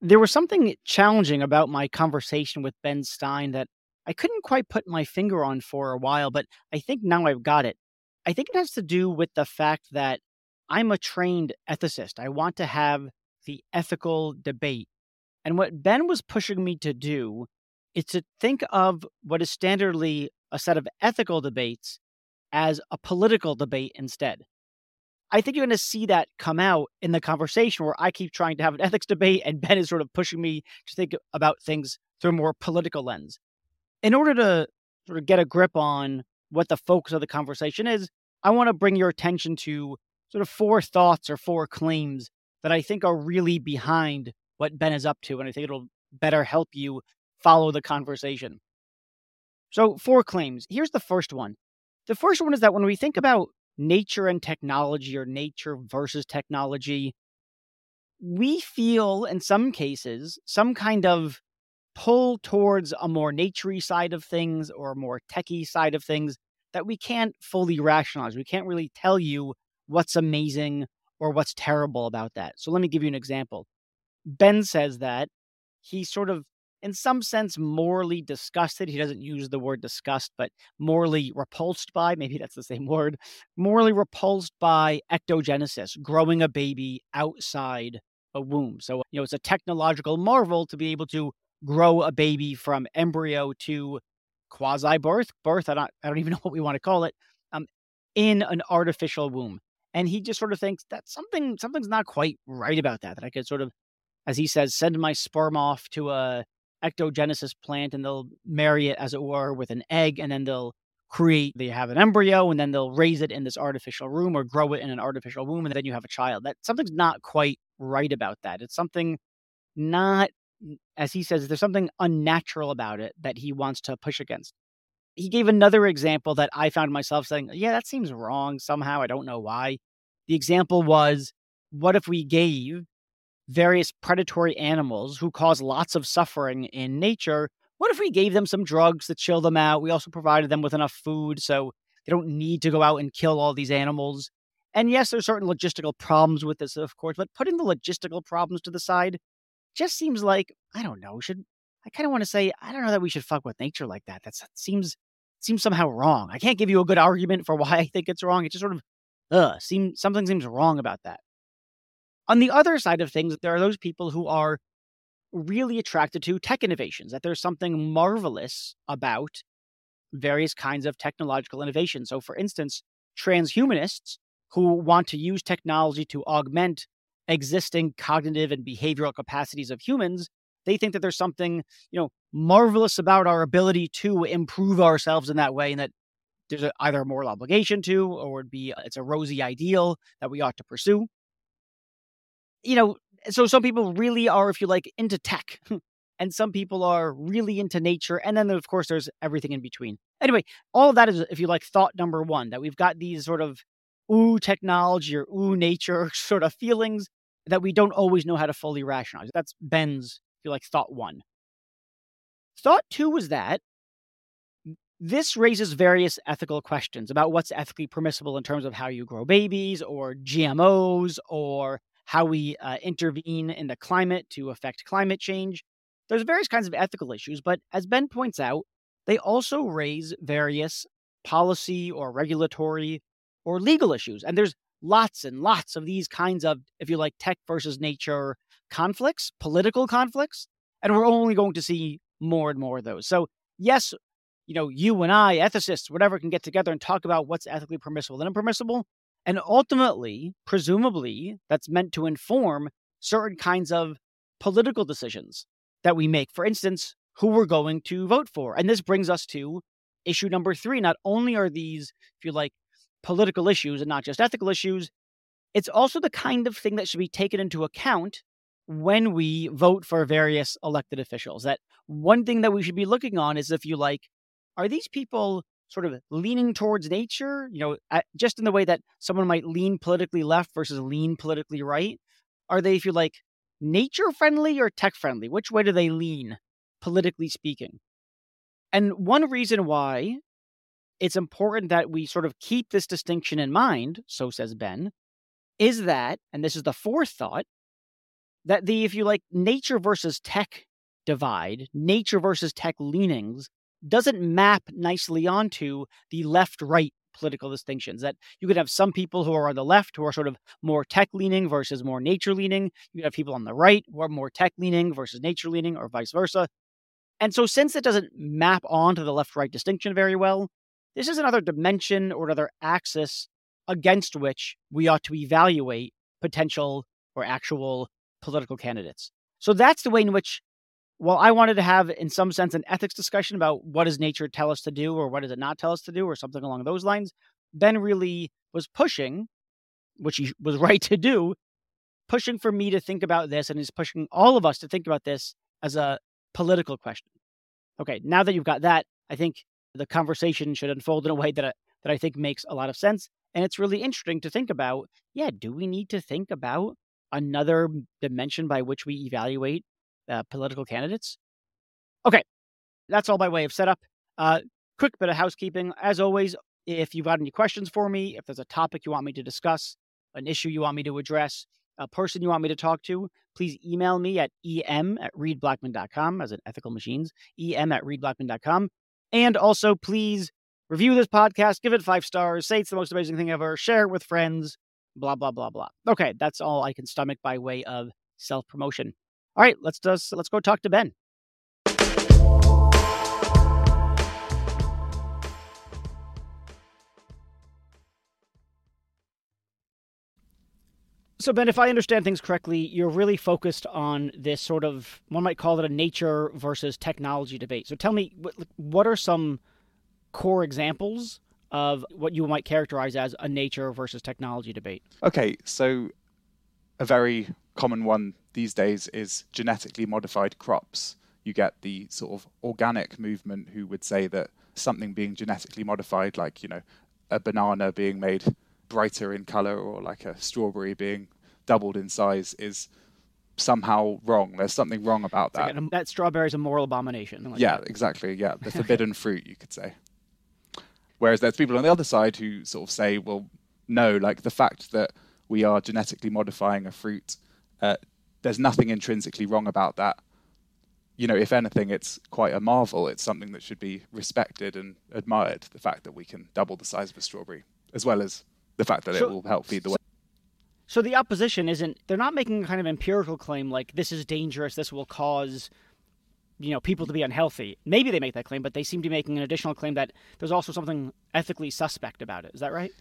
There was something challenging about my conversation with Ben Steyn that I couldn't quite put my finger on for a while, but I think now I've got it. I think it has to do with the fact that I'm a trained ethicist. I want to have the ethical debate. And what Ben was pushing me to do is to think of what is standardly a set of ethical debates as a political debate instead. I think you're going to see that come out in the conversation where I keep trying to have an ethics debate and Ben is sort of pushing me to think about things through a more political lens. In order to sort of get a grip on what the focus of the conversation is, I want to bring your attention to sort of four thoughts or four claims that I think are really behind what Ben is up to. And I think it'll better help you follow the conversation. So, four claims. Here's the first one. The first one is that when we think about nature and technology or nature versus technology, we feel in some cases some kind of pull towards a more naturey side of things or a more techie side of things that we can't fully rationalize. We can't really tell you what's amazing or what's terrible about that. So let me give you an example. Ben says that he sort of in some sense morally disgusted. He doesn't use the word disgust, but morally repulsed by, maybe that's the same word, morally repulsed by ectogenesis, growing a baby outside a womb. So, you know, it's a technological marvel to be able to grow a baby from embryo to quasi birth, birth, I don't, I don't even know what we want to call it, um, in an artificial womb. And he just sort of thinks that something something's not quite right about that. That I could sort of, as he says, send my sperm off to a ectogenesis plant and they'll marry it as it were with an egg and then they'll create they have an embryo and then they'll raise it in this artificial room or grow it in an artificial womb and then you have a child. That something's not quite right about that. It's something not as he says there's something unnatural about it that he wants to push against. He gave another example that i found myself saying yeah that seems wrong somehow i don't know why. The example was what if we gave various predatory animals who cause lots of suffering in nature. What if we gave them some drugs to chill them out? We also provided them with enough food so they don't need to go out and kill all these animals. And yes, there's certain logistical problems with this, of course, but putting the logistical problems to the side just seems like, I don't know, should I kind of want to say, I don't know that we should fuck with nature like that. That's, that seems seems somehow wrong. I can't give you a good argument for why I think it's wrong. It just sort of ugh, seem something seems wrong about that. On the other side of things, there are those people who are really attracted to tech innovations, that there's something marvelous about various kinds of technological innovation. So, for instance, transhumanists who want to use technology to augment existing cognitive and behavioral capacities of humans, they think that there's something, you know, marvelous about our ability to improve ourselves in that way and that there's a, either a moral obligation to or would be uh, it's a rosy ideal that we ought to pursue you know, so some people really are, if you like, into tech, and some people are really into nature. And then, of course, there's everything in between. Anyway, all of that is, if you like, thought number one that we've got these sort of ooh technology or ooh nature sort of feelings that we don't always know how to fully rationalize. That's Ben's, if you like, thought one. Thought two was that this raises various ethical questions about what's ethically permissible in terms of how you grow babies or GMOs or how we uh, intervene in the climate to affect climate change. There's various kinds of ethical issues, but as Ben points out, they also raise various policy or regulatory or legal issues. And there's lots and lots of these kinds of, if you like, tech versus nature conflicts, political conflicts. And we're only going to see more and more of those. So, yes, you know, you and I, ethicists, whatever, can get together and talk about what's ethically permissible and impermissible. And ultimately, presumably, that's meant to inform certain kinds of political decisions that we make. For instance, who we're going to vote for. And this brings us to issue number three. Not only are these, if you like, political issues and not just ethical issues, it's also the kind of thing that should be taken into account when we vote for various elected officials. That one thing that we should be looking on is if you like, are these people sort of leaning towards nature, you know, at, just in the way that someone might lean politically left versus lean politically right? Are they, if you like, nature friendly or tech friendly? Which way do they lean, politically speaking? And one reason why it's important that we sort of keep this distinction in mind, so says Ben, is that, and this is the fourth thought, that the if you like nature versus tech divide, nature versus tech leanings doesn't map nicely onto the left right political distinctions. That you could have some people who are on the left who are sort of more tech leaning versus more nature leaning. You have people on the right who are more tech leaning versus nature leaning, or vice versa. And so, since it doesn't map onto the left right distinction very well, this is another dimension or another axis against which we ought to evaluate potential or actual political candidates. So that's the way in which, while I wanted to have, in some sense, an ethics discussion about what does nature tell us to do or what does it not tell us to do or something along those lines, Ben really was pushing, which he was right to do, pushing for me to think about this and is pushing all of us to think about this as a political question. Okay, now that you've got that, I think the conversation should unfold in a way that I, that I think makes a lot of sense. And it's really interesting to think about. Yeah, do we need to think about another dimension by which we evaluate uh, political candidates? Okay, that's all by way of setup. Uh, quick bit of housekeeping. As always, if you've got any questions for me, if there's a topic you want me to discuss, an issue you want me to address, a person you want me to talk to, please email me at em at reidblackman.com as in ethical machines, em at reidblackman.com. And also, please review this podcast, give it five stars, say it's the most amazing thing ever, share it with friends, blah, blah, blah, blah. Okay, that's all I can stomach by way of self promotion. All right, let's let's go talk to Ben. So, Ben, if I understand things correctly, you're really focused on this sort of, one might call it a nature versus technology debate. So, tell me, what are some core examples of what you might characterize as a nature versus technology debate? Okay, so a very common one these days is genetically modified crops. You get the sort of organic movement who would say that something being genetically modified, like, you know, a banana being made brighter in color or like a strawberry being doubled in size is somehow wrong. There's something wrong about that. Like that strawberry is a moral abomination. Like yeah, that. exactly. Yeah, the forbidden fruit, you could say. Whereas there's people on the other side who sort of say, well, no, like the fact that we are genetically modifying a fruit, uh, there's nothing intrinsically wrong about that. You know, if anything, it's quite a marvel. It's something that should be respected and admired. The fact that we can double the size of a strawberry, as well as the fact that so, it will help feed the world. So the opposition isn't, they're not making a kind of empirical claim like this is dangerous, this will cause, you know, people to be unhealthy. Maybe they make that claim, but they seem to be making an additional claim that there's also something ethically suspect about it. Is that right?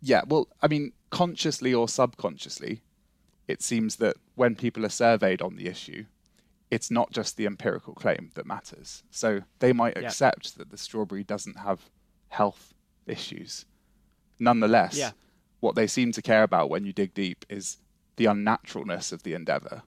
Yeah, well, I mean, consciously or subconsciously, it seems that when people are surveyed on the issue, it's not just the empirical claim that matters. So they might yeah. accept that the strawberry doesn't have health issues nonetheless, yeah. what they seem to care about when you dig deep is the unnaturalness of the endeavor.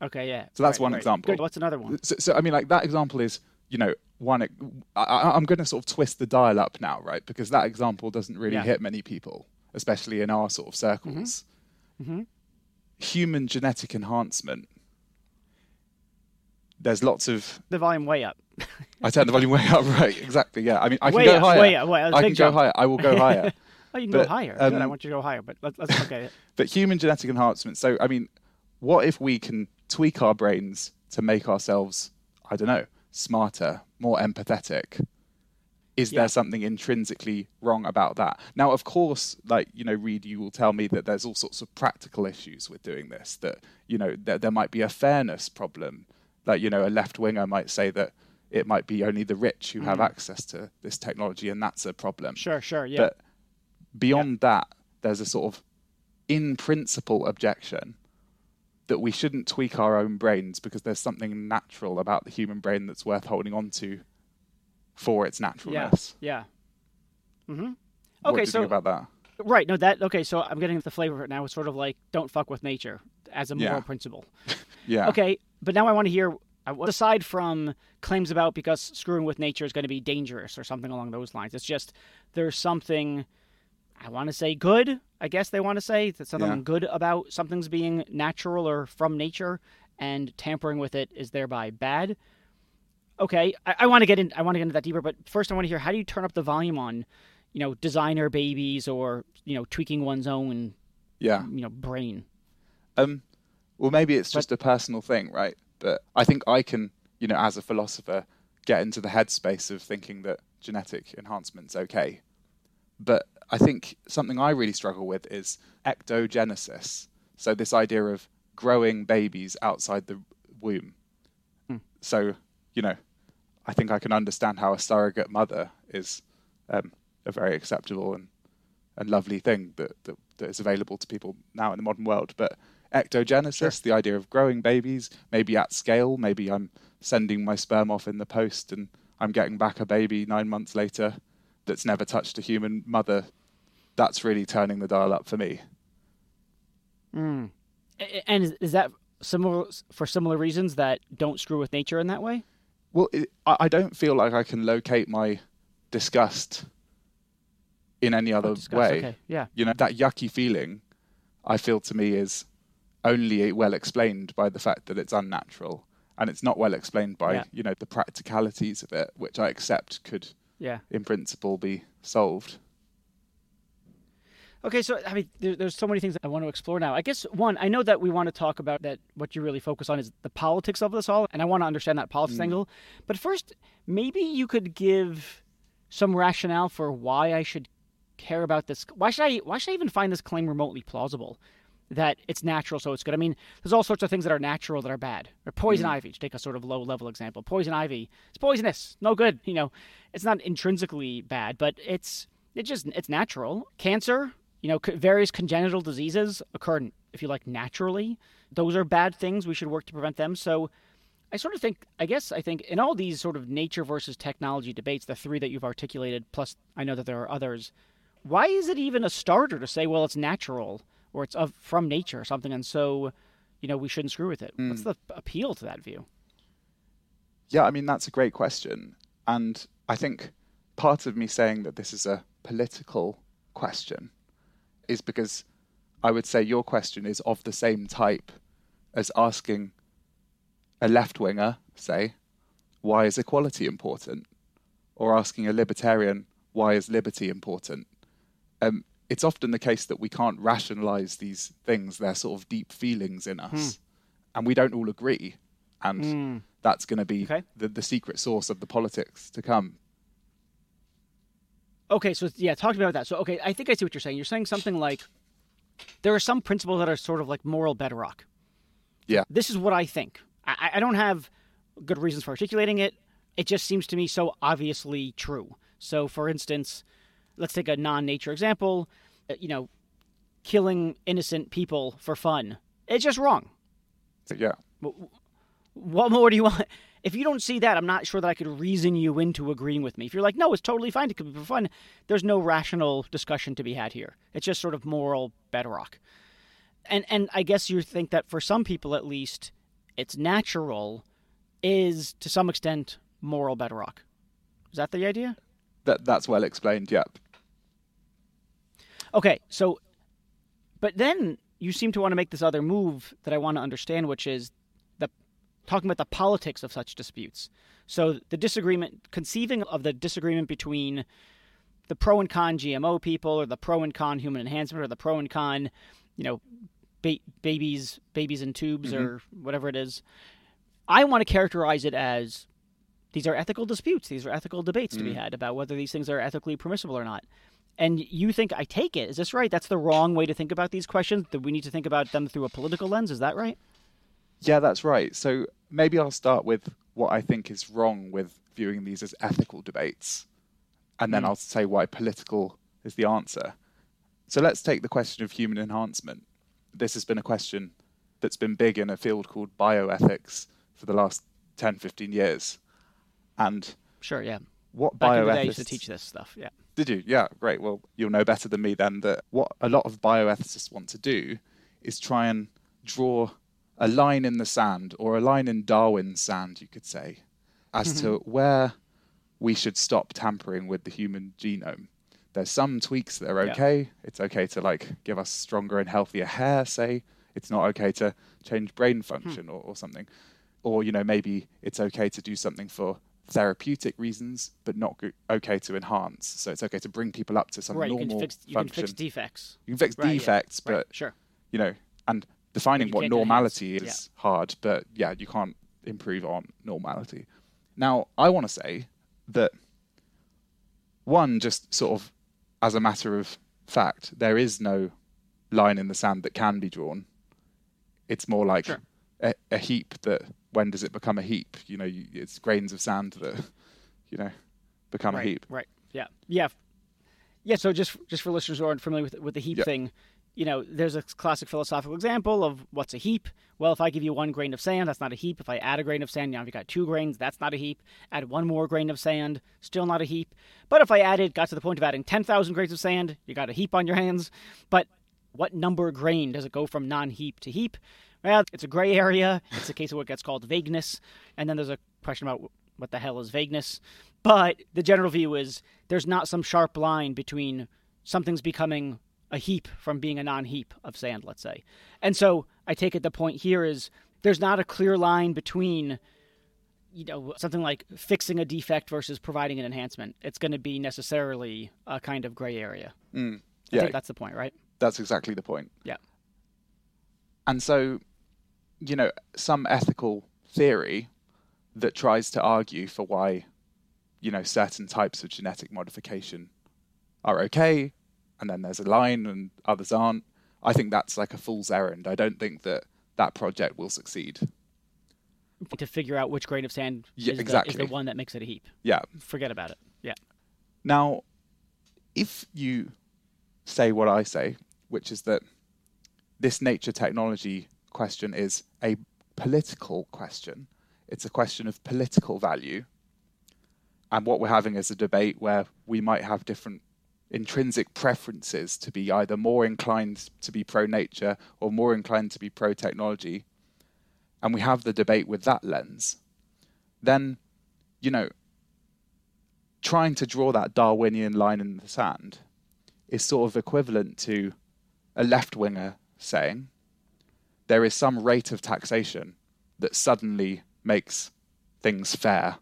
Okay, yeah. So that's right, one right. example. Good. What's another one? So, so, I mean, like that example is, you know, one. I, am going to sort of twist the dial up now, right? Because that example doesn't really yeah. hit many people, especially in our sort of circles. Mm-hmm. Mm-hmm. Human genetic enhancement. There's lots of the volume way up. I turn the volume way up. Right, exactly. Yeah. I mean, I way can go up, higher. Way up, way up. I can go higher. I will go higher. oh, you can but, go higher. Um. I want you to go higher, but let's, let's okay. but human genetic enhancement. So, I mean, what if we can tweak our brains to make ourselves, I don't know, smarter, more empathetic? Is yeah. there something intrinsically wrong about that? Now, of course, like, you know, Reid, you will tell me that there's all sorts of practical issues with doing this, that, you know, that there might be a fairness problem. Like, you know, a left winger might say that it might be only the rich who mm. have access to this technology, and that's a problem. Sure, sure, yeah. But beyond yeah. that, there's a sort of in principle objection that we shouldn't tweak our own brains because there's something natural about the human brain that's worth holding on to for its naturalness. Yeah. yeah. Mm-hmm. Okay, so about that. Right. No, that okay. So I'm getting the flavor of it now. It's sort of like don't fuck with nature as a moral yeah. principle. yeah. Okay, but now I want to hear aside from claims about because screwing with nature is going to be dangerous or something along those lines. It's just there's something I want to say good. I guess they want to say that something yeah. good about something's being natural or from nature, and tampering with it is thereby bad. Okay, I, I want to get in. I want to get into that deeper, but first I want to hear how do you turn up the volume on, you know, designer babies or you know tweaking one's own, yeah, you know, brain. Um, Well, maybe it's just but, a personal thing, right? But I think I can, you know, as a philosopher, get into the headspace of thinking that genetic enhancement's okay. But I think something I really struggle with is ectogenesis. So this idea of growing babies outside the womb. Hmm. So, you know, I think I can understand how a surrogate mother is um, a very acceptable and, and lovely thing that, that, that is available to people now in the modern world. But ectogenesis, sure. the idea of growing babies, maybe at scale, maybe I'm sending my sperm off in the post and I'm getting back a baby nine months later that's never touched a human mother. That's really turning the dial up for me. Mm. And is that similar for similar reasons that don't screw with nature in that way? Well, it, I don't feel like I can locate my disgust in any other oh, way. Okay. Yeah. You know, that yucky feeling, I feel to me is only well explained by the fact that it's unnatural and it's not well explained by yeah. you know the practicalities of it which i accept could yeah in principle be solved okay so i mean there, there's so many things i want to explore now i guess one i know that we want to talk about that what you really focus on is the politics of this all and i want to understand that politics mm. angle but first maybe you could give some rationale for why i should care about this why should i why should i even find this claim remotely plausible that it's natural, so it's good. I mean, there's all sorts of things that are natural that are bad. Or poison mm. ivy, to take a sort of low level example. Poison ivy, it's poisonous, no good. You know, it's not intrinsically bad, but it's it's just it's natural. Cancer, you know, various congenital diseases occur, if you like, naturally. Those are bad things. We should work to prevent them. So. I sort of think, I guess, I think in all these sort of nature versus technology debates, the three that you've articulated, plus I know that there are others, why is it even a starter to say, well, it's natural? or it's of from nature or something, and so you know we shouldn't screw with it. Mm. What's the appeal to that view? Yeah, I mean that's a great question, and I think part of me saying that this is a political question is because I would say your question is of the same type as asking a left winger, say, why is equality important? Or asking a libertarian, why is liberty important? Um, it's often the case that we can't rationalize these things. They're sort of deep feelings in us, hmm. and we don't all agree. And mm. that's going to be okay. the, the secret source of the politics to come. Okay, so yeah, talk about that. So, okay, I think I see what you're saying. You're saying something like there are some principles that are sort of like moral bedrock. Yeah. This is what I think. I, I don't have good reasons for articulating it. It just seems to me so obviously true. So, for instance, let's take a non-nature example. Uh, you know, killing innocent people for fun. It's just wrong. Yeah. What more do you want? If you don't see that, I'm not sure that I could reason you into agreeing with me. If you're like, no, it's totally fine, it could be for fun, there's no rational discussion to be had here. It's just sort of moral bedrock. And and I guess you think that for some people at least, it's natural is to some extent moral bedrock. Is that the idea? That that's well explained. Yep. Okay, so, but then you seem to want to make this other move that I want to understand, which is talking about the politics of such disputes. So the disagreement, conceiving of the disagreement between the pro and con GMO people, or the pro and con human enhancement, or the pro and con, you know, ba- babies, babies in tubes, mm-hmm. or whatever it is. I want to characterize it as these are ethical disputes. These are ethical debates mm-hmm. to be mm. had about whether these things are ethically permissible or not and you think I take it. Is this right? That's the wrong way to think about these questions. That we need to think about them through a political lens. Is that right? Yeah, that's right. So maybe I'll start with what I think is wrong with viewing these as ethical debates, and then mm. I'll say why political is the answer. So let's take the question of human enhancement. This has been a question that's been big in a field called bioethics for the last 10, 15 years. And sure, yeah. What Back bioethics? I used to teach this stuff. Yeah. Did you? Yeah, great. Well, you'll know better than me then that what a lot of bioethicists want to do is try and draw a line in the sand or a line in Darwin's sand, you could say, as to mm-hmm. where we should stop tampering with the human genome. There's some tweaks that are okay. Yeah. It's okay to like give us stronger and healthier hair, say. It's not okay to change brain function hmm. or, or something. Or, you know, maybe it's okay to do something for therapeutic reasons, but not okay to enhance. So it's okay to bring people up to some right, normal you can fix, you function. can fix defects. You can fix right, defects, yeah. but sure. you know, and defining what normality Yeah. is hard, but yeah, you can't improve on normality. Now, I want to say that one, just sort of as a matter of fact, there is no line in the sand that can be drawn. It's more like Sure. a, a heap that when does it become a heap? You know, you, it's grains of sand that, you know, become right, a heap. Right. Yeah. Yeah. Yeah. So just just for listeners who aren't familiar with with the heap Yeah. thing, you know, there's a classic philosophical example of what's a heap. Well, if I give you one grain of sand, that's not a heap. If I add a grain of sand, now if you got two grains, that's not a heap. Add one more grain of sand, still not a heap. But if I added, got to the point of adding ten thousand grains of sand, you got a heap on your hands. But what number grain does it go from non-heap to heap? Well, it's a gray area. It's a case of what gets called vagueness, and then there's a question about what the hell is vagueness. But the general view is there's not some sharp line between something's becoming a heap from being a non-heap of sand, let's say. And so I take it the point here is there's not a clear line between you know something like fixing a defect versus providing an enhancement. It's going to be necessarily a kind of gray area. Mm. I Yeah, think that's the point, right? That's exactly the point. Yeah. And so, you know, some ethical theory that tries to argue for why, you know, certain types of genetic modification are okay, and then there's a line and others aren't. I think that's like a fool's errand. I don't think that that project will succeed. To figure out which grain of sand Yeah, is, the, is the one that makes it a heap. Yeah. Forget about it. Yeah. Now, if you say what I say, which is that this nature technology question is a political question, it's a question of political value. And what we're having is a debate where we might have different intrinsic preferences to be either more inclined to be pro nature or more inclined to be pro technology. And we have the debate with that lens. Then, you know, trying to draw that Darwinian line in the sand is sort of equivalent to a left winger saying there is some rate of taxation that suddenly makes things fair,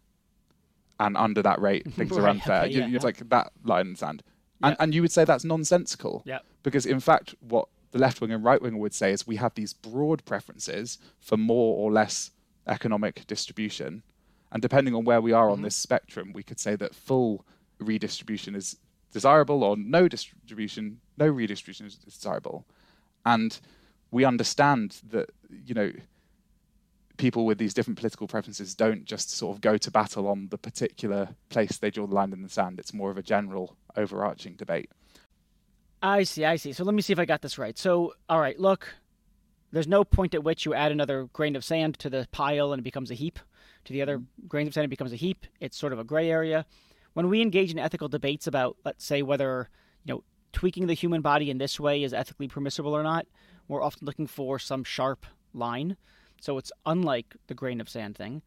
and under that rate things are unfair. okay, You- yeah, It's like that line in the sand, and, and you would say that's nonsensical. Yeah. Because in fact, what the left wing and right wing would say is we have these broad preferences for more or less economic distribution, and depending on where we are Mm-hmm. on this spectrum, we could say that full redistribution is desirable, or no distribution, no redistribution is desirable, and we understand that you know people with these different political preferences don't just sort of go to battle on the particular place they draw the line in the sand. It's more of a general, overarching debate. I see, I see. So let me see if I got this right. So, all right, look, there's no point at which you add another grain of sand to the pile and it becomes a heap. To the other grains of sand, it becomes a heap. It's sort of a gray area. When we engage in ethical debates about, let's say, whether you know tweaking the human body in this way is ethically permissible or not, we're often looking for some sharp line. So it's unlike the grain of sand thing.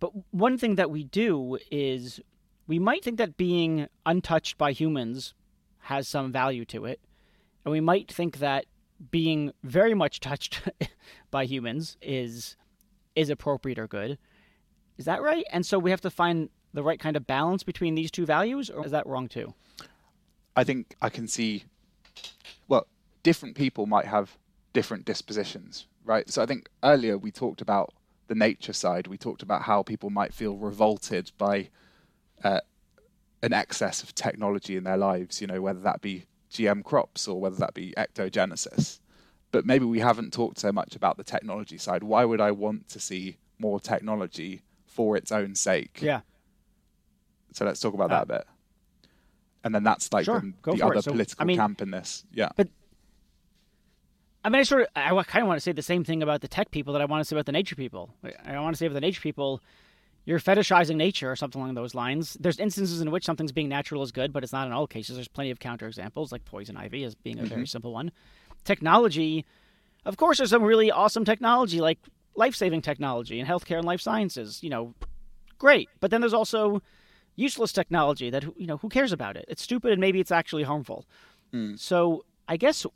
But one thing that we do is we might think that being untouched by humans has some value to it. And we might think that being very much touched by humans is is appropriate or good. Is that right? And so we have to find the right kind of balance between these two values or is that wrong too? I think I can see, well, different people might have different dispositions, right? So I think earlier we talked about the nature side. We talked about how people might feel revolted by uh, an excess of technology in their lives, you know, whether that be GM crops or whether that be ectogenesis. But maybe we haven't talked so much about the technology side. Why would I want to see more technology for its own sake? Yeah. So let's talk about Uh, that a bit. And then that's like Sure, the, the other So, political I mean- camp in this. Yeah. But I mean, I sort of, I kind of want to say the same thing about the tech people that I want to say about the nature people. I want to say about the nature people, you're fetishizing nature or something along those lines. There's instances in which something's being natural is good, but it's not in all cases. There's plenty of counterexamples, like poison ivy as being a very mm-hmm. simple one. Technology, of course, there's some really awesome technology, like life-saving technology and healthcare and life sciences. You know, great. But then there's also useless technology that you know who cares about it? It's stupid and maybe it's actually harmful. Hmm. So I guess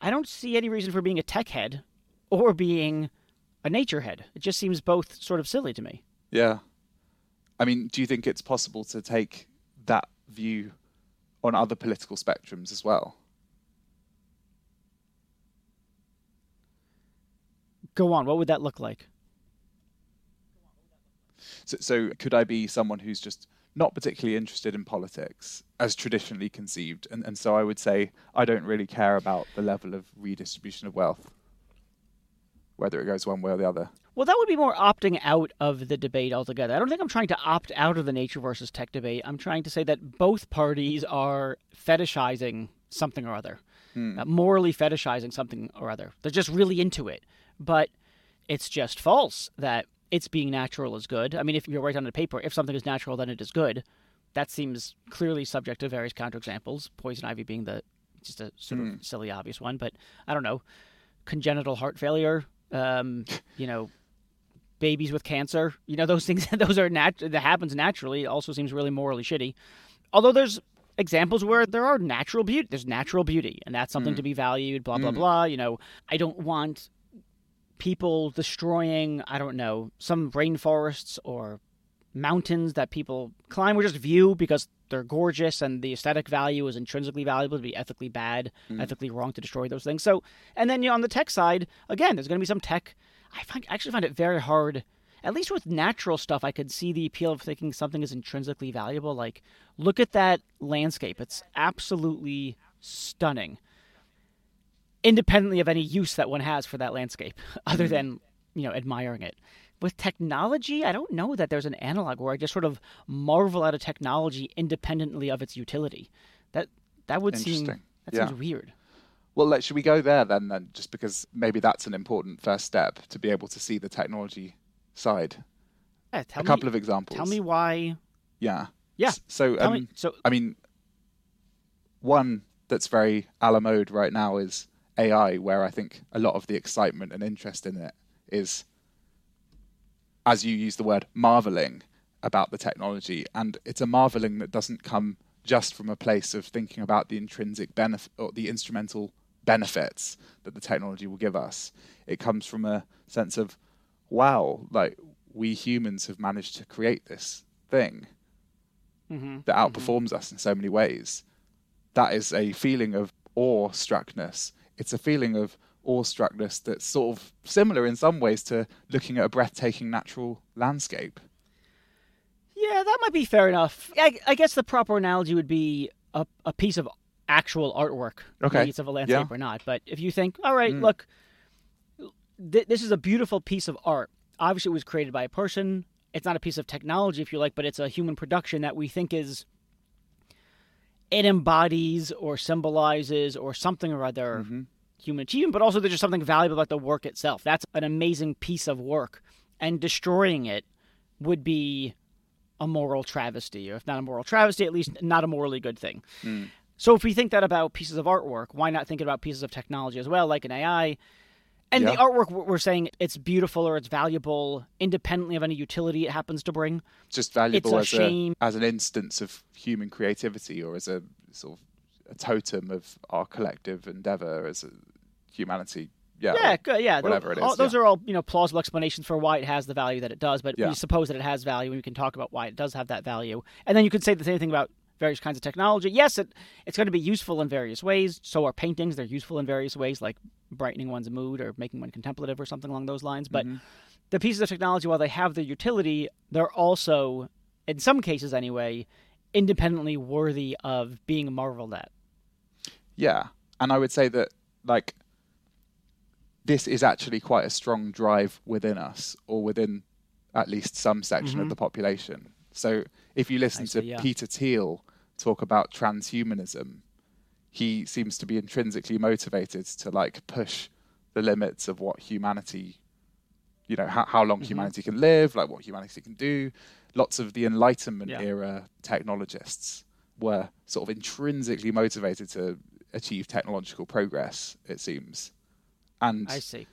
I don't see any reason for being a tech head or being a nature head. It just seems both sort of silly to me. Yeah. I mean, do you think it's possible to take that view on other political spectrums as well? Go on. What would that look like? So, so could I be someone who's just not particularly interested in politics as traditionally conceived. And, and so I would say I don't really care about the level of redistribution of wealth, whether it goes one way or the other. Well, that would be more opting out of the debate altogether. I don't think I'm trying to opt out of the nature versus tech debate. I'm trying to say that both parties are fetishizing something or other, hmm. uh, morally fetishizing something or other. They're just really into it. But it's just false that it's being natural is good. I mean, if you're right on the paper, if something is natural, then it is good. That seems clearly subject to various counterexamples. Poison ivy being the just a sort mm. of hmm. silly, obvious one, but I don't know. Congenital heart failure, um, you know, babies with cancer, you know, those things. those are nat- that happens naturally. It also seems really morally shitty. Although there's examples where there are natural beauty. There's natural beauty, and that's something mm. to be valued. Blah blah mm. blah. You know, I don't want people destroying, I don't know, some rainforests or mountains that people climb or just view because they're gorgeous and the aesthetic value is intrinsically valuable to be ethically bad, mm. ethically wrong to destroy those things. So, and then you know, on the tech side, again, there's going to be some tech. I find, actually find it very hard. At least with natural stuff, I could see the appeal of thinking something is intrinsically valuable. Like, look at that landscape; it's absolutely stunning independently of any use that one has for that landscape, other mm-hmm. than you know admiring it. With technology, I don't know that there's an analog where I just sort of marvel at a technology independently of its utility. That that would seem that yeah. seems weird. Well, let, should we go there then? Then, just because maybe that's an important first step to be able to see the technology side. Yeah, a couple of examples. Tell me why. Yeah. Yeah. So, um, so I mean, one that's very a la mode right now is AI, where I think a lot of the excitement and interest in it is, as you use the word, marveling about the technology. And it's a marveling that doesn't come just from a place of thinking about the intrinsic benefit or the instrumental benefits that the technology will give us. It comes from a sense of, wow, like we humans have managed to create this thing mm-hmm. that mm-hmm. outperforms mm-hmm. us in so many ways. That is a feeling of awestruckness it's a feeling of awestruckness that's sort of similar in some ways to looking at a breathtaking natural landscape. Yeah, that might be fair enough. I, I guess the proper analogy would be a, a piece of actual artwork, okay. piece of a landscape yeah. or not. But if you think, all right, mm. look, th- this is a beautiful piece of art. Obviously, it was created by a person. It's not a piece of technology, if you like, but it's a human production that we think is it embodies or symbolizes or something or other mm-hmm. human achievement, but also there's just something valuable about the work itself. That's an amazing piece of work. And destroying it would be a moral travesty, or if not a moral travesty, at least not a morally good thing. Mm. So if we think that about pieces of artwork, why not think about pieces of technology as well, like an AI? And yeah. the artwork, we're saying it's beautiful or it's valuable independently of any utility it happens to bring. Just valuable a as, a, as an instance of human creativity or as a sort of a totem of our collective endeavor as a humanity. Yeah, yeah, good, yeah. Whatever it is. All, those yeah. are all you know plausible explanations for why it has the value that it does. But yeah. we suppose that it has value, and we can talk about why it does have that value. And then you could say the same thing about various kinds of technology. Yes, it, it's going to be useful in various ways. So are paintings. They're useful in various ways, like brightening one's mood or making one contemplative or something along those lines. But mm-hmm. the pieces of technology, while they have their utility, they're also, in some cases anyway, independently worthy of being marveled at. Yeah. And I would say that, like, this is actually quite a strong drive within us or within at least some section mm-hmm. of the population. So if you listen see, to yeah. Peter Thiel talk about transhumanism, he seems to be intrinsically motivated to like push the limits of what humanity, you know, how, how long mm-hmm. humanity can live, like what humanity can do. Lots of the Enlightenment yeah. era technologists were sort of intrinsically motivated to achieve technological progress, it seems. And I see.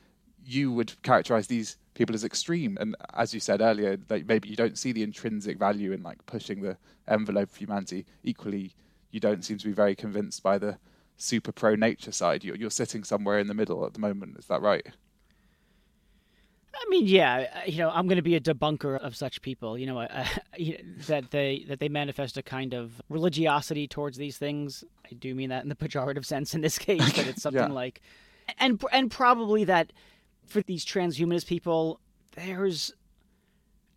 You would characterize these people as extreme. And as you said earlier, that maybe you don't see the intrinsic value in like pushing the envelope of humanity. Equally, you don't seem to be very convinced by the super pro nature side. You're, you're sitting somewhere in the middle at the moment. Is that right? I mean, yeah, you know, I'm going to be a debunker of such people. You know, uh, that they that they manifest a kind of religiosity towards these things. I do mean that in the pejorative sense in this case, but it's something yeah. like, and and probably that for these transhumanist people, there's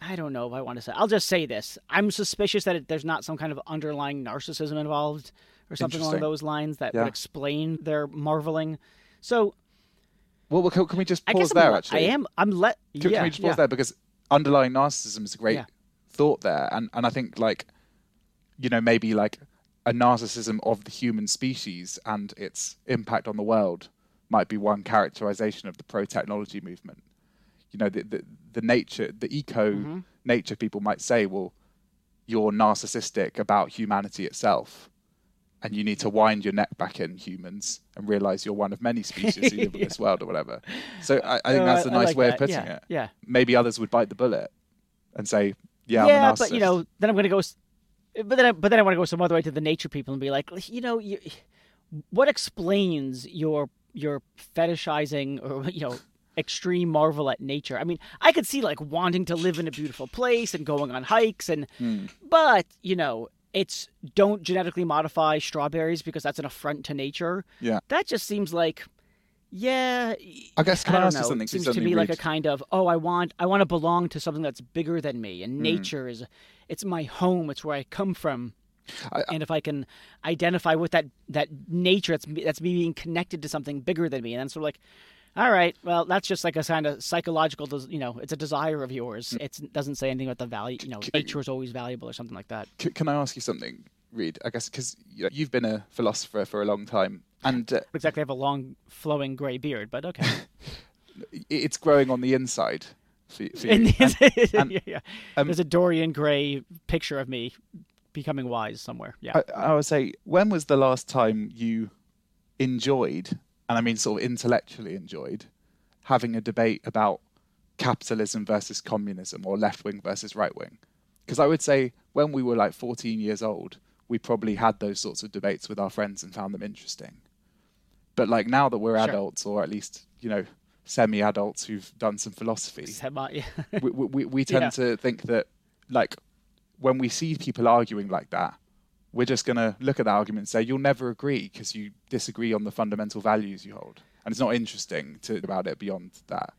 I don't know if I want to say. I'll just say this. I'm suspicious that it, there's not some kind of underlying narcissism involved or something along those lines that yeah. would explain their marveling. So, well, can, can we just pause there? I'm, actually, I am. I'm let. Can, yeah, can we just pause yeah. there because underlying narcissism is a great thought there, and and I think like, you know, maybe like a narcissism of the human species and its impact on the world might be one characterization of the pro technology movement you know the the, the nature the eco mm-hmm. nature people might say well you're narcissistic about humanity itself and you need to wind your neck back in humans and realize you're one of many species who live in this world or whatever so i, I think that's a nice like way that. of putting yeah. it yeah maybe others would bite the bullet and say yeah yeah but you know then i'm going to go but then I, but then i want to go some other way to the nature people and be like you know you, what explains your your fetishizing or you know extreme marvel at nature. I mean, I could see like wanting to live in a beautiful place and going on hikes and mm. but, you know, it's don't genetically modify strawberries because that's an affront to nature. Yeah. That just seems like yeah, I guess can I, I ask know. something? It seems to me like a kind of oh, I want I want to belong to something that's bigger than me, and mm. nature is it's my home. It's where I come from. I, and if I can identify with that that nature, that's that's me being connected to something bigger than me, and then sort of like, all right, well, that's just like a kind of psychological, you know, it's a desire of yours. Mm. It doesn't say anything about the value, you know, nature is always valuable or something like that. Can I ask you something, Reid? I guess because you have been a philosopher for a long time, and uh, exactly have a long flowing grey beard, but okay. it's growing on the inside. For, for and, and, and, yeah, um, There's a Dorian Gray picture of me becoming wise somewhere. Yeah. I, I would say, when was the last time you enjoyed and I mean sort of intellectually enjoyed, having a debate about capitalism versus communism or left wing versus right wing. Because I would say when we were like 14 years old, we probably had those sorts of debates with our friends and found them interesting. But like now that we're sure. adults, or at least, you know, semi adults who've done some philosophy, Semi, yeah. we, we, we tend yeah. to think that like when we see people arguing like that, we're just going to look at that argument and say you'll never agree because you disagree on the fundamental values you hold, and it's not interesting to about it beyond that.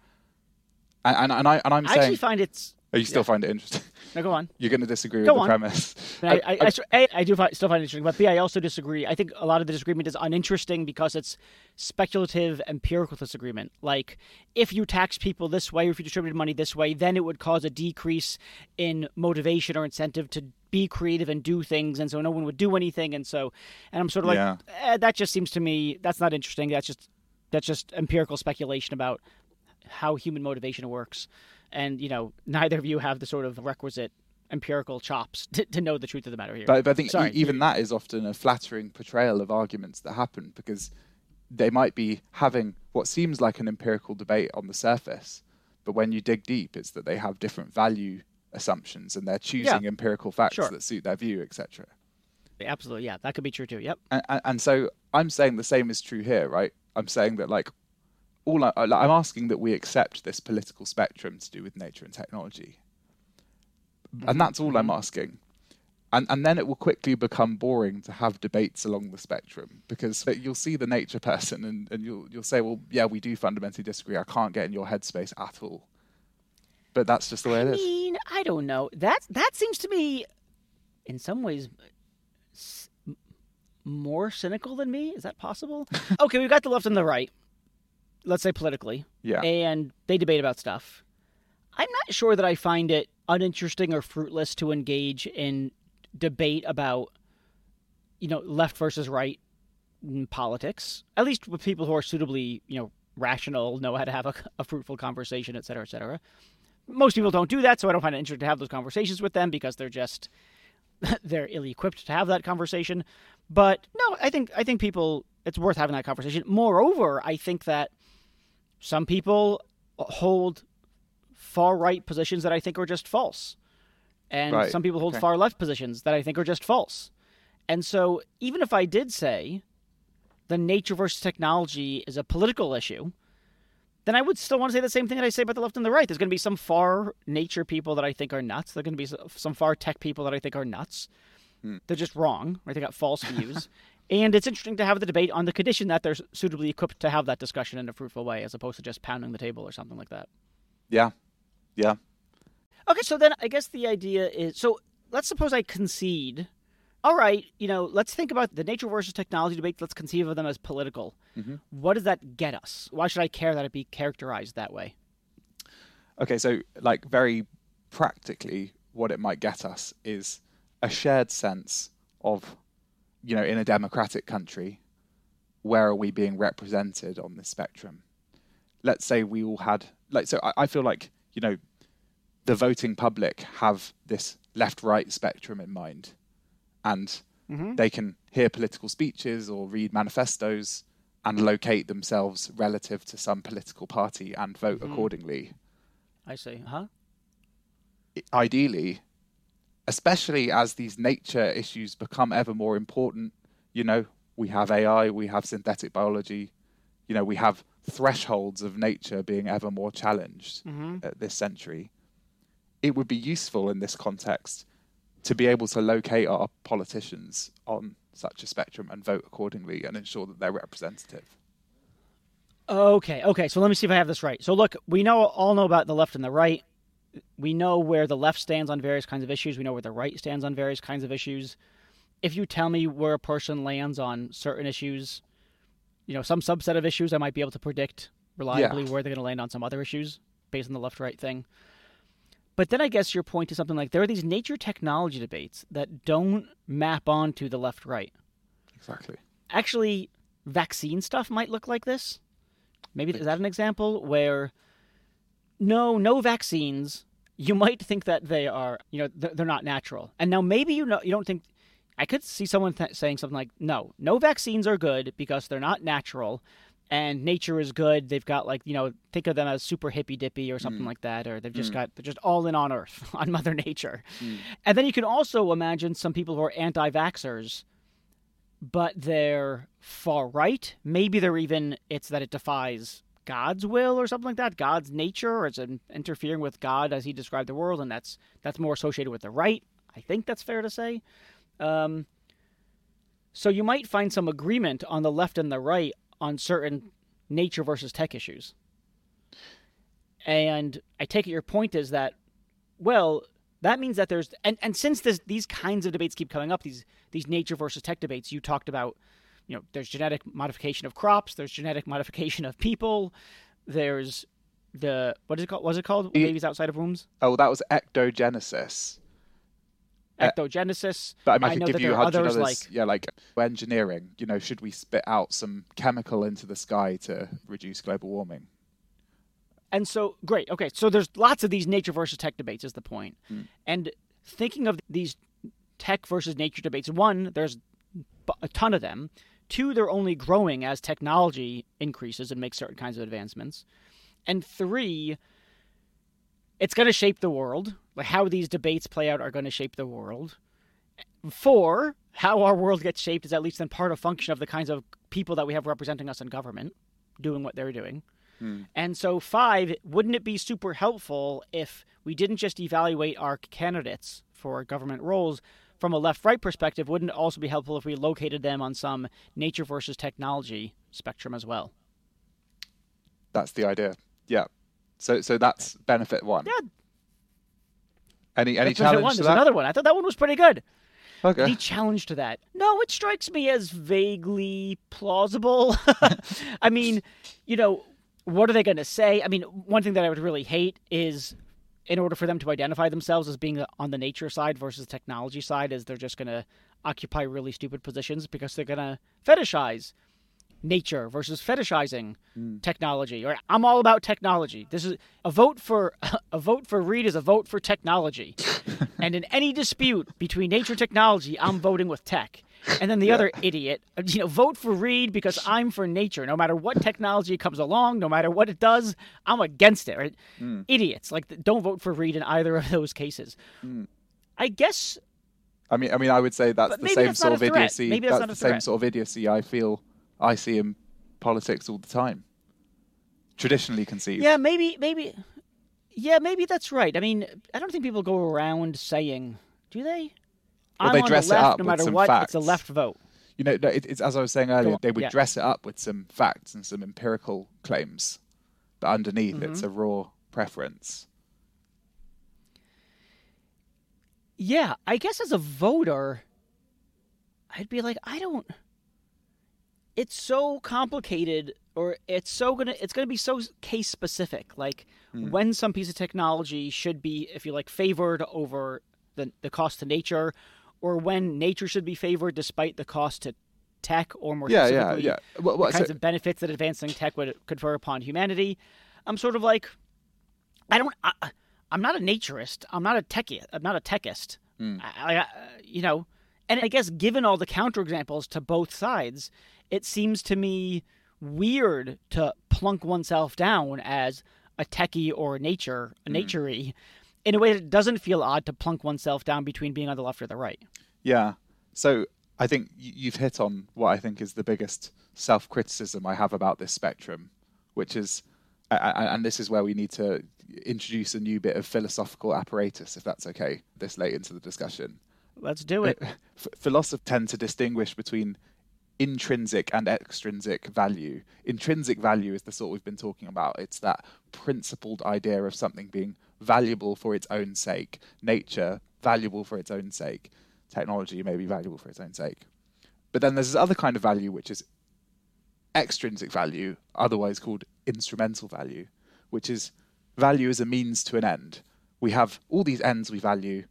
And and, and I and I'm I saying, actually find it's. You still yeah. find it interesting? No, go on. You're going to disagree go with on. the premise. I, I, I, I, I do find, still find it interesting, but B, I also disagree. I think a lot of the disagreement is uninteresting because it's speculative, empirical disagreement. Like, if you tax people this way, or if you distributed money this way, then it would cause a decrease in motivation or incentive to be creative and do things, and so no one would do anything. And so, and I'm sort of like, yeah. eh, that just seems to me that's not interesting. That's just that's just empirical speculation about how human motivation works and you know neither of you have the sort of requisite empirical chops to, to know the truth of the matter here. But, but I think Sorry. even that is often a flattering portrayal of arguments that happen because they might be having what seems like an empirical debate on the surface, but when you dig deep, it's that they have different value assumptions and they're choosing yeah. empirical facts sure. that suit their view, etc. Absolutely, yeah, that could be true too. Yep. And, and, and so I'm saying the same is true here, right? I'm saying that like all I, I'm asking that we accept this political spectrum to do with nature and technology, mm-hmm. and that's all I'm mm-hmm. asking. And and then it will quickly become boring to have debates along the spectrum because you'll see the nature person and, and you'll you'll say, well, yeah, we do fundamentally disagree. I can't get in your headspace at all. But that's just the way I it is. I mean, I don't know. That that seems to me, in some ways, more cynical than me. Is that possible? okay, we've got the left and the right let's say politically, yeah, and they debate about stuff. I'm not sure that I find it uninteresting or fruitless to engage in debate about, you know, left versus right politics. At least with people who are suitably, you know, rational, know how to have a, a fruitful conversation, et cetera, et cetera. Most people don't do that, so I don't find it interesting to have those conversations with them because they're just they're ill-equipped to have that conversation. But no, I think I think people it's worth having that conversation. Moreover, I think that some people hold far right positions that I think are just false. And right. some people hold okay. far left positions that I think are just false. And so, even if I did say the nature versus technology is a political issue, then I would still want to say the same thing that I say about the left and the right. There's going to be some far nature people that I think are nuts. There's going to be some far tech people that I think are nuts. Hmm. They're just wrong, right? They got false views. And it's interesting to have the debate on the condition that they're suitably equipped to have that discussion in a fruitful way, as opposed to just pounding the table or something like that. Yeah. Yeah. Okay, so then I guess the idea is so let's suppose I concede. All right, you know, let's think about the nature versus technology debate. Let's conceive of them as political. Mm-hmm. What does that get us? Why should I care that it be characterized that way? Okay, so like very practically, what it might get us is a shared sense of, you know, in a democratic country, where are we being represented on this spectrum? Let's say we all had, like, so I, I feel like, you know, the voting public have this left right spectrum in mind and mm-hmm. they can hear political speeches or read manifestos and locate themselves relative to some political party and vote mm-hmm. accordingly. I see. Huh? Ideally, especially as these nature issues become ever more important, you know, we have AI, we have synthetic biology, you know, we have thresholds of nature being ever more challenged mm-hmm. at this century. It would be useful in this context to be able to locate our politicians on such a spectrum and vote accordingly and ensure that they're representative. Okay, okay. So let me see if I have this right. So look, we know all know about the left and the right. We know where the left stands on various kinds of issues. We know where the right stands on various kinds of issues. If you tell me where a person lands on certain issues, you know, some subset of issues, I might be able to predict reliably Yeah. where they're going to land on some other issues based on the left right thing. But then I guess your point is something like there are these nature technology debates that don't map onto the left right. Exactly. Actually, vaccine stuff might look like this. Maybe is that an example where no, no vaccines. You might think that they are, you know, they're not natural. And now maybe you know you don't think. I could see someone th- saying something like, "No, no vaccines are good because they're not natural, and nature is good. They've got like you know, think of them as super hippy dippy or something Mm. like that, or they've just Mm. got they're just all in on Earth on Mother Nature." Mm. And then you can also imagine some people who are anti-vaxxers, but they're far right. Maybe they're even it's that it defies God's will or something like that, God's nature, or it's in- interfering with God as He described the world, and that's that's more associated with the right. I think that's fair to say. Um, so you might find some agreement on the left and the right on certain nature versus tech issues. And I take it your point is that, well, that means that there's and, and since this these kinds of debates keep coming up, these these nature versus tech debates, you talked about, you know, there's genetic modification of crops, there's genetic modification of people, there's the what is it called? Was it called babies outside of wombs? Oh, that was ectogenesis. Uh, Ectogenesis. But I, mean, I I could give you a hundred others others. like- Yeah, like engineering. You know, should we spit out some chemical into the sky to reduce global warming? And so, great. Okay, so there's lots of these nature versus tech debates, is the point. Mm. And thinking of these tech versus nature debates, one, there's a ton of them. Two, they're only growing as technology increases and makes certain kinds of advancements. And three, it's going to shape the world. Like how these debates play out are going to shape the world. Four, how our world gets shaped is at least in part a function of the kinds of people that we have representing us in government, doing what they're doing. Hmm. And so, five, wouldn't it be super helpful if we didn't just evaluate our candidates for government roles from a left right perspective? Wouldn't it also be helpful if we located them on some nature versus technology spectrum as well? That's the idea. Yeah. So so that's benefit one. Yeah, Any any that's challenge one. to There's that? another one. I thought that one was pretty good. Okay. Any challenge to that? No, it strikes me as vaguely plausible. I mean, you know, what are they going to say? I mean, one thing that I would really hate is in order for them to identify themselves as being on the nature side versus technology side is they're just going to occupy really stupid positions because they're going to fetishize nature versus fetishizing mm. technology or I'm all about technology. This is a vote for a vote for Reid is a vote for technology. and in any dispute between nature and technology, I'm voting with tech. And then the other idiot, uh, you know, vote for Reid because I'm for nature. No matter what technology comes along, no matter what it does, I'm against it. Right? Hmm. Idiots like don't vote for Reid in either of those cases. Hmm. I guess I mean, I mean, I would say that's the same that's sort of idiocy. Maybe that's that's the same threat. sort of idiocy I feel I see in politics all the time. Traditionally conceived. Yeah, maybe, maybe, yeah, maybe that's right. I mean, I don't think people go around saying, do they? Well, I'm they dress it the left, up no with matter some what. It's a left vote. you know, it, it's as I was saying earlier, they would yeah. dress it up with some facts and some empirical claims, but underneath mm-hmm. it's a raw preference. Yeah, I guess as a voter, I'd be like, I don't. It's so complicated, or it's so gonna. It's gonna be so case specific. Like mm. when some piece of technology should be, if you like, favored over the the cost to nature, or when nature should be favored despite the cost to tech, or more yeah, specifically, yeah, yeah. Well, well, the kinds so... of benefits that advancing tech would confer upon humanity. I'm sort of like, I don't. I, am not a naturist. I'm not a techie. I'm not a techist. Mm. I, I, you know, and I guess given all the counterexamples to both sides, it seems to me weird to plunk oneself down as a techie or a nature, a mm. naturey, in a way that doesn't feel odd to plunk oneself down between being on the left or the right. Yeah. So I think you've hit on what I think is the biggest self criticism I have about this spectrum, which is, and this is where we need to introduce a new bit of philosophical apparatus, if that's okay, this late into the discussion. Let's do it. Philosophers tend to distinguish between intrinsic and extrinsic value. Intrinsic value is the sort we've been talking about. It's that principled idea of something being valuable for its own sake. Nature, valuable for its own sake. Technology may be valuable for its own sake. But then there's this other kind of value, which is extrinsic value, otherwise called instrumental value, which is value as a means to an end. We have all these ends we value.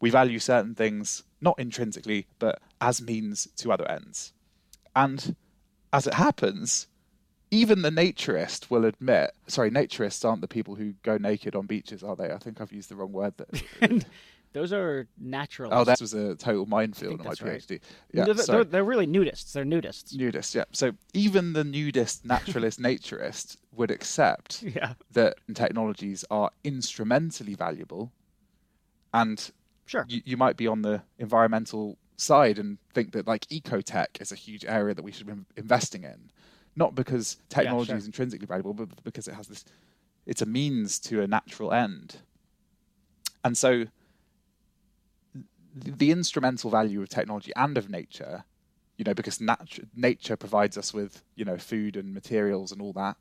We value certain things, not intrinsically, but as means to other ends. And as it happens, even the naturist will admit sorry naturists aren't the people who go naked on beaches are they? I think i've used the wrong word there. Those are naturalists. Oh that was a total minefield in my phd right. yeah they're, so, they're, they're, really nudists. They're nudists. Nudists yeah. So even the nudist naturalist naturist would accept yeah. that technologies are instrumentally valuable and sure. you, you might be on the environmental side and think that like ecotech is a huge area that we should be investing in not because technology yeah, sure. is intrinsically valuable, but because it has this, it's a means to a natural end. And so the, the instrumental value of technology and of nature, you know, because nat- nature provides us with, you know, food and materials and all that.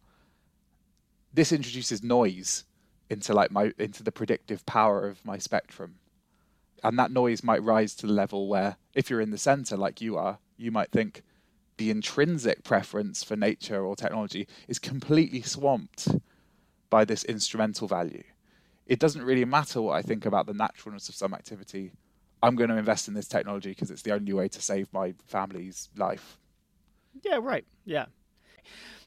This introduces noise into like my into the predictive power of my spectrum. And that noise might rise to the level where if you're in the center like you are, you might think, the intrinsic preference for nature or technology is completely swamped by this instrumental value. It doesn't really matter what I think about the naturalness of some activity. I'm going to invest in this technology because it's the only way to save my family's life. Yeah, right. Yeah.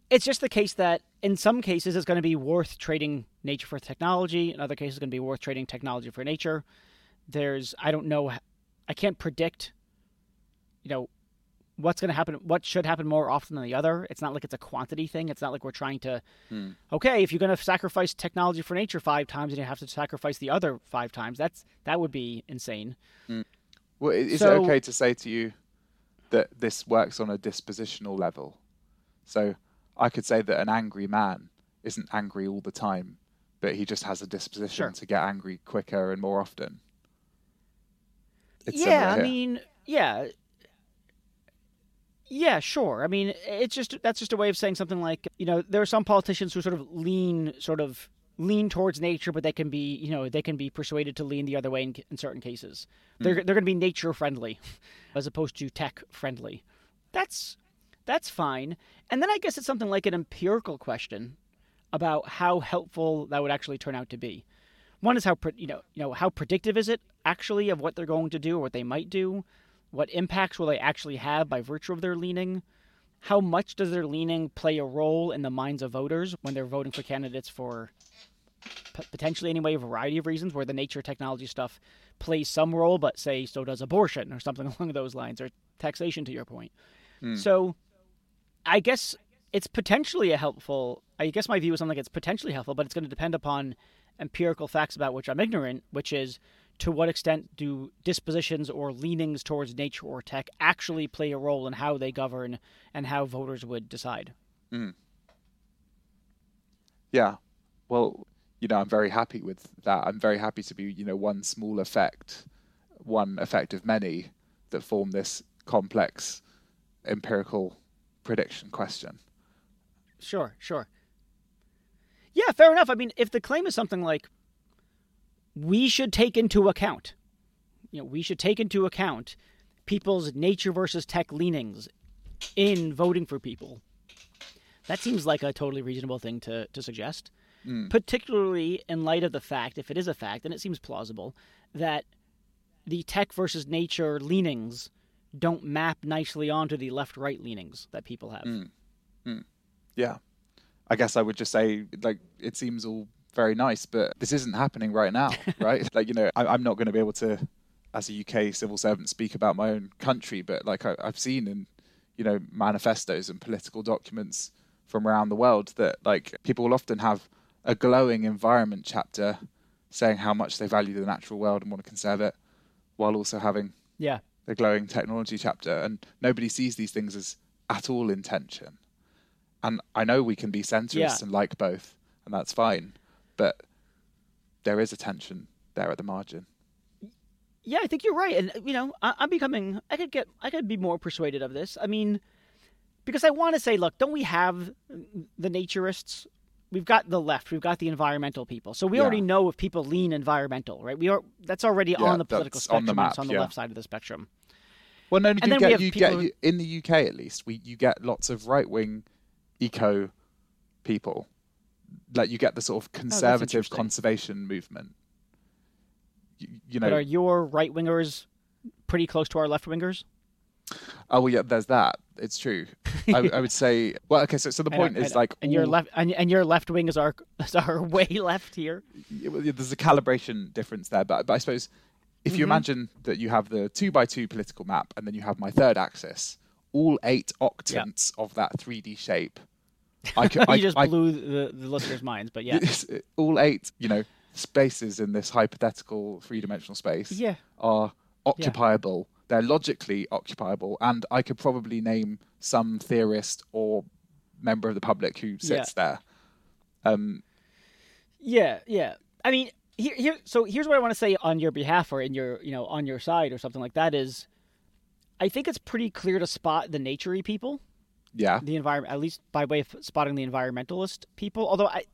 It's just the case that in some cases it's going to be worth trading nature for technology. In other cases, it's going to be worth trading technology for nature. There's, I don't know, I can't predict, you know, what's going to happen what should happen more often than the other. It's not like it's a quantity thing. It's not like we're trying to hmm. okay if you're going to sacrifice technology for nature five times and you have to sacrifice the other five times. That's that would be insane. Hmm. well is so, it okay to say to you that this works on a dispositional level? So i could say that an angry man isn't angry all the time but he just has a disposition sure. to get angry quicker and more often. It's yeah i mean yeah yeah, sure. I mean, it's just that's just a way of saying something like, you know, there are some politicians who sort of lean sort of lean towards nature, but they can be, you know, they can be persuaded to lean the other way in, in certain cases. Mm. They're they're going to be nature friendly as opposed to tech friendly. That's that's fine. And then I guess it's something like an empirical question about how helpful that would actually turn out to be. One is how you know, you know, how predictive is it actually of what they're going to do or what they might do? What impacts will they actually have by virtue of their leaning? How much does their leaning play a role in the minds of voters when they're voting for candidates for potentially anyway a variety of reasons where the nature technology stuff plays some role but say so does abortion or something along those lines or taxation to your point. Hmm. So I guess it's potentially a helpful I guess my view is something that's potentially helpful, but it's going to depend upon empirical facts about which I'm ignorant, which is to what extent do dispositions or leanings towards nature or tech actually play a role in how they govern and how voters would decide? Mm. Yeah. Well, you know, I'm very happy with that. I'm very happy to be, you know, one small effect, one effect of many that form this complex empirical prediction question. Sure, sure. Yeah, fair enough. I mean, if the claim is something like we should take into account, you know, we should take into account people's nature versus tech leanings in voting for people. That seems like a totally reasonable thing to, to suggest, mm. particularly in light of the fact, if it is a fact, and it seems plausible, that the tech versus nature leanings don't map nicely onto the left right leanings that people have. Mm. Mm. Yeah. I guess I would just say, like, it seems all very nice, but this isn't happening right now, right? like, you know, I, am not going to be able to, as a UK civil servant, speak about my own country, but like I, I've seen in, you know, manifestos and political documents from around the world that like people will often have a glowing environment chapter saying how much they value the natural world and want to conserve it while also having yeah the glowing technology chapter and nobody sees these things as at all intention and i know we can be centrist yeah. and like both and that's fine but there is a tension there at the margin yeah i think you're right and you know I, i'm becoming i could get i could be more persuaded of this i mean because I want to say, look, don't we have the naturists? We've got the left, we've got the environmental people. So we yeah. already know if people lean environmental, right? We are that's already yeah, on the political spectrum. On the map, it's on the yeah. left side of the spectrum. Well, no, you get, you get who... in the UK at least. We you get lots of right wing eco people. Like you get the sort of oh, conservative oh, conservation movement. You, you know, but are your right wingers pretty close to our left wingers? Oh well, yeah. There's that. It's true. I, I would say. Well, okay. So, so the point is like, and your left and, and your left wing is our is our way left here. There's a calibration difference there, but but I suppose if you mm-hmm. imagine that you have the two by two political map, and then you have my third axis, all eight octants of that 3D shape. I could, you I, just I, blew the, the listeners' minds, but yeah, all eight, you know, spaces in this hypothetical three dimensional space, yeah. are occupiable they're logically occupiable, and I could probably name some theorist or member of the public who sits yeah. there. Um, yeah, yeah. I mean, here, here. So here's what I want to say on your behalf, or in your, you know, on your side, or something like that. Is I think it's pretty clear to spot the naturey people. Yeah. The environment, at least by way of spotting the environmentalist people. Although I,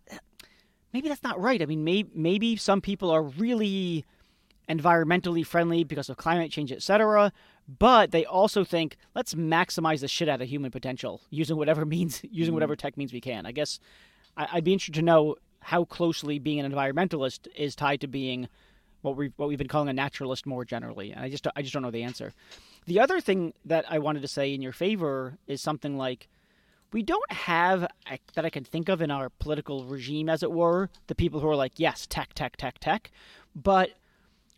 maybe that's not right. I mean, maybe maybe some people are really environmentally friendly because of climate change, etc. But they also think let's maximize the shit out of human potential using whatever means, using whatever mm-hmm. tech means we can. I guess I'd be interested to know how closely being an environmentalist is tied to being what we what we've been calling a naturalist more generally. And I just I just don't know the answer. The other thing that I wanted to say in your favor is something like we don't have that I can think of in our political regime, as it were, the people who are like, yes, tech, tech, tech, tech, but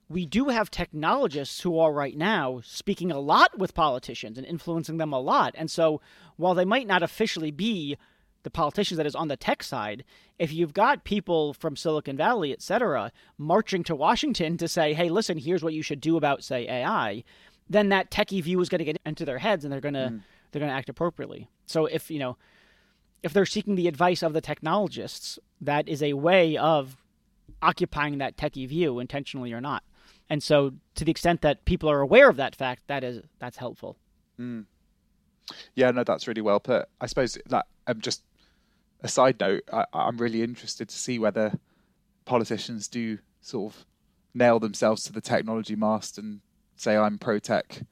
we do have technologists who are right now speaking a lot with politicians and influencing them a lot. And so while they might not officially be the politicians that is on the tech side, if you've got people from Silicon Valley, et cetera, marching to Washington to say, hey, listen, here's what you should do about, say, AI, then that techie view is going to get into their heads and they're going to mm. they're going to act appropriately. So if, you know, if they're seeking the advice of the technologists, that is a way of occupying that techie view intentionally or not. And so, to the extent that people are aware of that fact, that is that's helpful. Mm. Yeah, no, that's really well put. I suppose that um, just a side note. I, I'm really interested to see whether politicians do sort of nail themselves to the technology mast and say I'm pro tech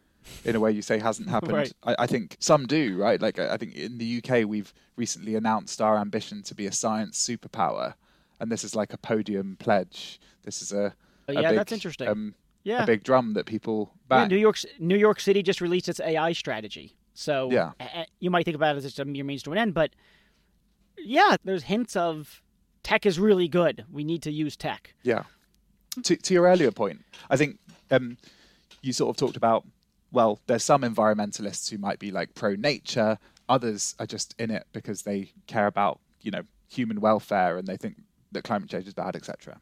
in a way you say hasn't happened. right. I, I, think some do, right? Like I think in the UK we've recently announced our ambition to be a science superpower, and this is like a podium pledge. This is a yeah, big, that's interesting. Um, yeah, a big drum that people back. Yeah, New York, New York City just released its AI strategy. So yeah, you might think about it as just a mere means to an end, but yeah, there's hints of tech is really good. We need to use tech. Yeah. To, to your earlier point, I think um, you sort of talked about well, there's some environmentalists who might be like pro nature, others are just in it because they care about you know human welfare and they think that climate change is bad, etc.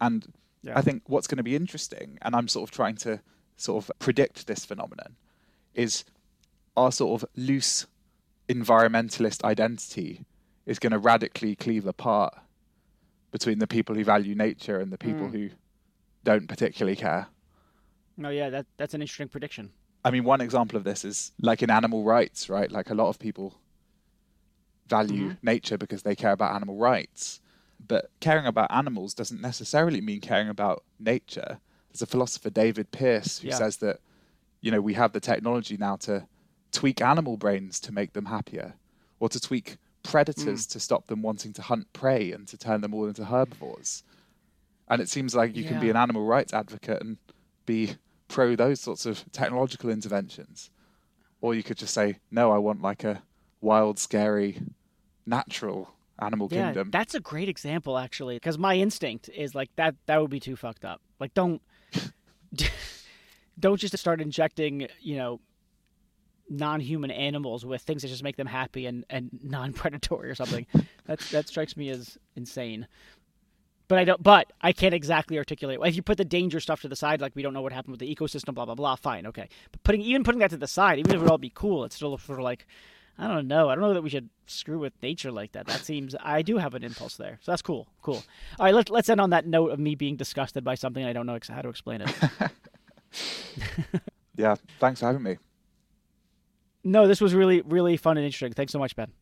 And yeah. I think what's going to be interesting, and I'm sort of trying to sort of predict this phenomenon, is our sort of loose environmentalist identity is going to radically cleave apart between the people who value nature and the people mm. who don't particularly care. No, oh, yeah, that that's an interesting prediction. I mean, one example of this is like in animal rights, right? Like a lot of people value mm-hmm. nature because they care about animal rights. But caring about animals doesn't necessarily mean caring about nature. There's a philosopher, David Pearce, who yeah. says that, you know, we have the technology now to tweak animal brains to make them happier, or to tweak predators mm. to stop them wanting to hunt prey and to turn them all into herbivores. And it seems like you yeah. can be an animal rights advocate and be pro those sorts of technological interventions. Or you could just say, no, I want like a wild, scary, natural animal yeah, kingdom. That's a great example, actually, because my instinct is like that. That would be too fucked up. Like, don't, don't just start injecting, you know, non-human animals with things that just make them happy and, and non-predatory or something. that that strikes me as insane. But I don't. But I can't exactly articulate. If you put the danger stuff to the side, like we don't know what happened with the ecosystem, blah blah blah. Fine, okay. But putting even putting that to the side, even if it would all be cool, it's still sort of like I don't know. I don't know that we should screw with nature like that. That seems I do have an impulse there, so that's cool. Cool. All right, let's let's end on that note of me being disgusted by something I don't know how to explain it. yeah, thanks for having me. No, this was really really fun and interesting. Thanks so much, Ben.